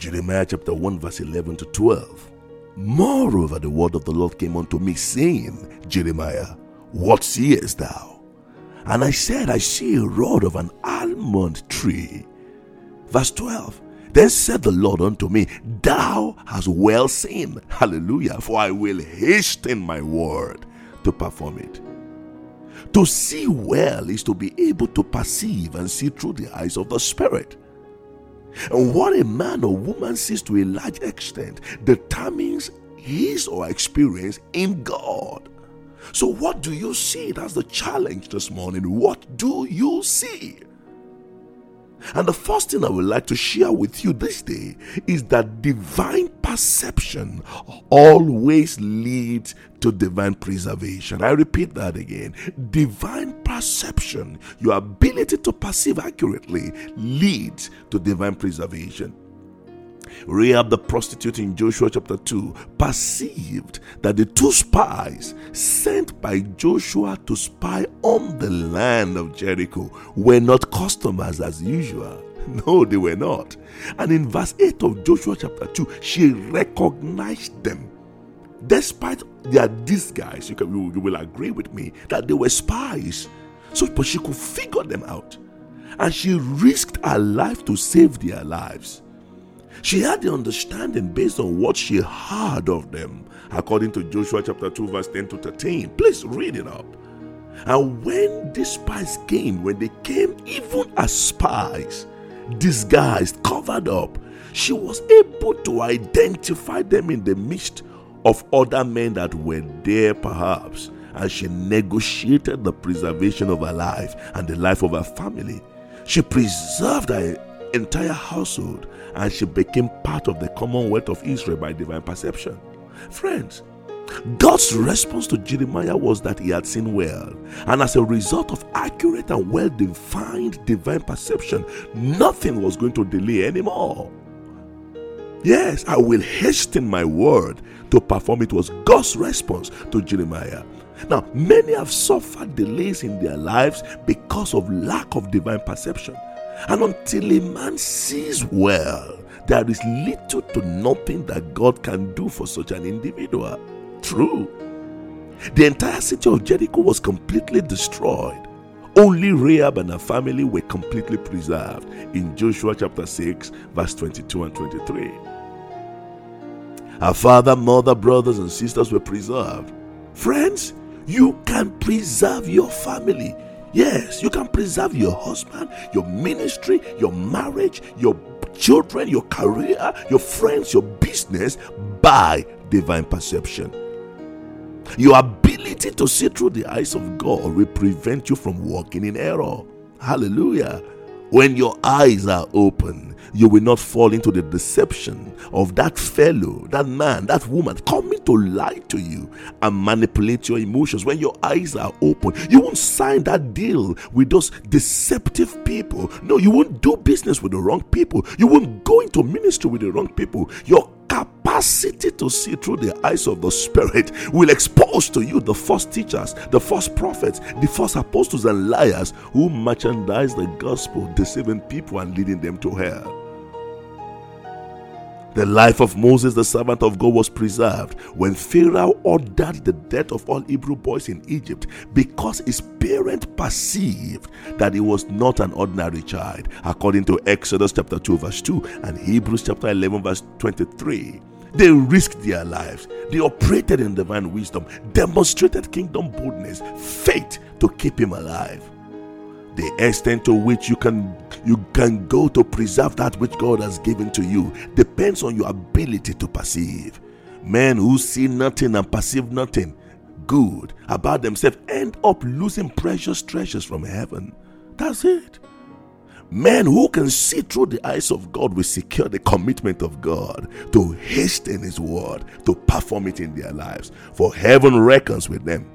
Jeremiah chapter 1, verse 11 to 12. Moreover, the word of the Lord came unto me, saying, Jeremiah, what seest thou? And I said, I see a rod of an almond tree. Verse 12. Then said the Lord unto me, Thou hast well seen. Hallelujah. For I will hasten my word to perform it. To see well is to be able to perceive and see through the eyes of the Spirit. And what a man or woman sees to a large extent determines his or her experience in God. So, what do you see? That's the challenge this morning. What do you see? And the first thing I would like to share with you this day is that divine perception always leads to divine preservation. I repeat that again. Divine perception, your ability to perceive accurately, leads to divine preservation. Rahab the prostitute in Joshua chapter 2 perceived that the two spies sent by Joshua to spy on the land of Jericho were not customers as usual. No, they were not. And in verse 8 of Joshua chapter 2, she recognized them. Despite their disguise, you, can, you, you will agree with me that they were spies. So, but she could figure them out. And she risked her life to save their lives. She had the understanding based on what she heard of them, according to Joshua chapter 2, verse 10 to 13. Please read it up. And when these spies came, when they came even as spies, disguised, covered up, she was able to identify them in the midst of other men that were there, perhaps. And she negotiated the preservation of her life and the life of her family. She preserved her entire household and she became part of the commonwealth of Israel by divine perception. Friends, God's response to Jeremiah was that he had seen well, and as a result of accurate and well defined divine perception, nothing was going to delay anymore. Yes, I will hasten my word to perform it, was God's response to Jeremiah. Now, many have suffered delays in their lives because of lack of divine perception. And until a man sees well, there is little to nothing that God can do for such an individual. True. The entire city of Jericho was completely destroyed. Only Rahab and her family were completely preserved in Joshua chapter 6, verse 22 and 23. Her father, mother, brothers, and sisters were preserved. Friends, you can preserve your family Yes, you can preserve your husband, your ministry, your marriage, your children, your career, your friends, your business by divine perception. Your ability to see through the eyes of God will prevent you from walking in error. Hallelujah. When your eyes are open, you will not fall into the deception of that fellow, that man, that woman coming to lie to you and manipulate your emotions. When your eyes are open, you won't sign that deal with those deceptive people. No, you won't do business with the wrong people. You won't go into ministry with the wrong people. Your capacity to see through the eyes of the Spirit will expose to you the false teachers, the false prophets, the false apostles, and liars who merchandise the gospel, deceiving people and leading them to hell. The life of Moses, the servant of God, was preserved when Pharaoh ordered the death of all Hebrew boys in Egypt because his parent perceived that he was not an ordinary child, according to Exodus chapter 2, verse 2 and Hebrews chapter 11, verse 23. They risked their lives. They operated in divine wisdom, demonstrated kingdom boldness, faith to keep him alive. The extent to which you can you can go to preserve that which God has given to you depends on your ability to perceive. Men who see nothing and perceive nothing good about themselves end up losing precious treasures from heaven. That's it. Men who can see through the eyes of God will secure the commitment of God to hasten His word, to perform it in their lives. For heaven reckons with them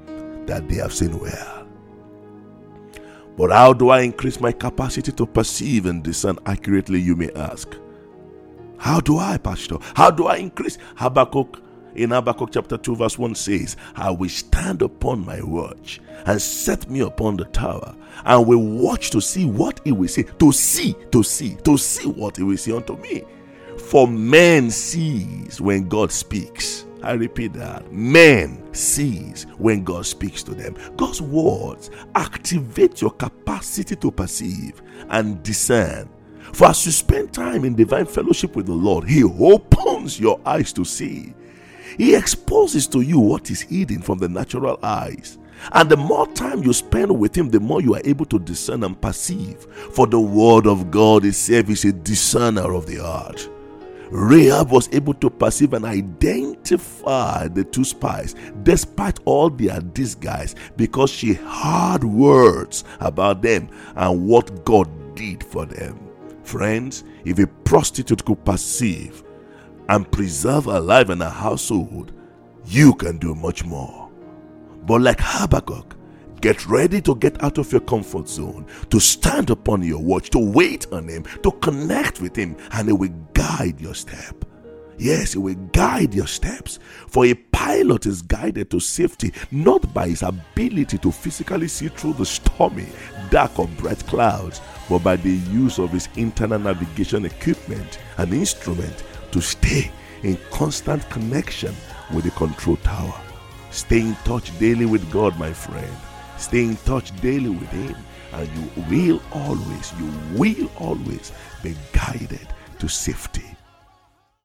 that they have seen well. But how do I increase my capacity to perceive and discern accurately, you may ask? How do I, Pastor? How do I increase? Habakkuk in Habakkuk chapter 2, verse 1 says, I will stand upon my watch and set me upon the tower and will watch to see what he will say. To see, to see, to see what he will say unto me. For man sees when God speaks. I repeat that. Man sees when God speaks to them. God's words activate your capacity to perceive and discern. For as you spend time in divine fellowship with the Lord, He opens your eyes to see. He exposes to you what is hidden from the natural eyes. And the more time you spend with Him, the more you are able to discern and perceive. For the Word of God itself is a discerner of the heart. Rahab was able to perceive and identify the two spies despite all their disguise because she heard words about them and what God did for them. Friends, if a prostitute could perceive and preserve life and her household, you can do much more. But like Habakkuk, Get ready to get out of your comfort zone, to stand upon your watch, to wait on Him, to connect with Him, and He will guide your step. Yes, He will guide your steps. For a pilot is guided to safety not by his ability to physically see through the stormy, dark, or bright clouds, but by the use of his internal navigation equipment and instrument to stay in constant connection with the control tower. Stay in touch daily with God, my friend. Stay in touch daily with Him, and you will always, you will always be guided to safety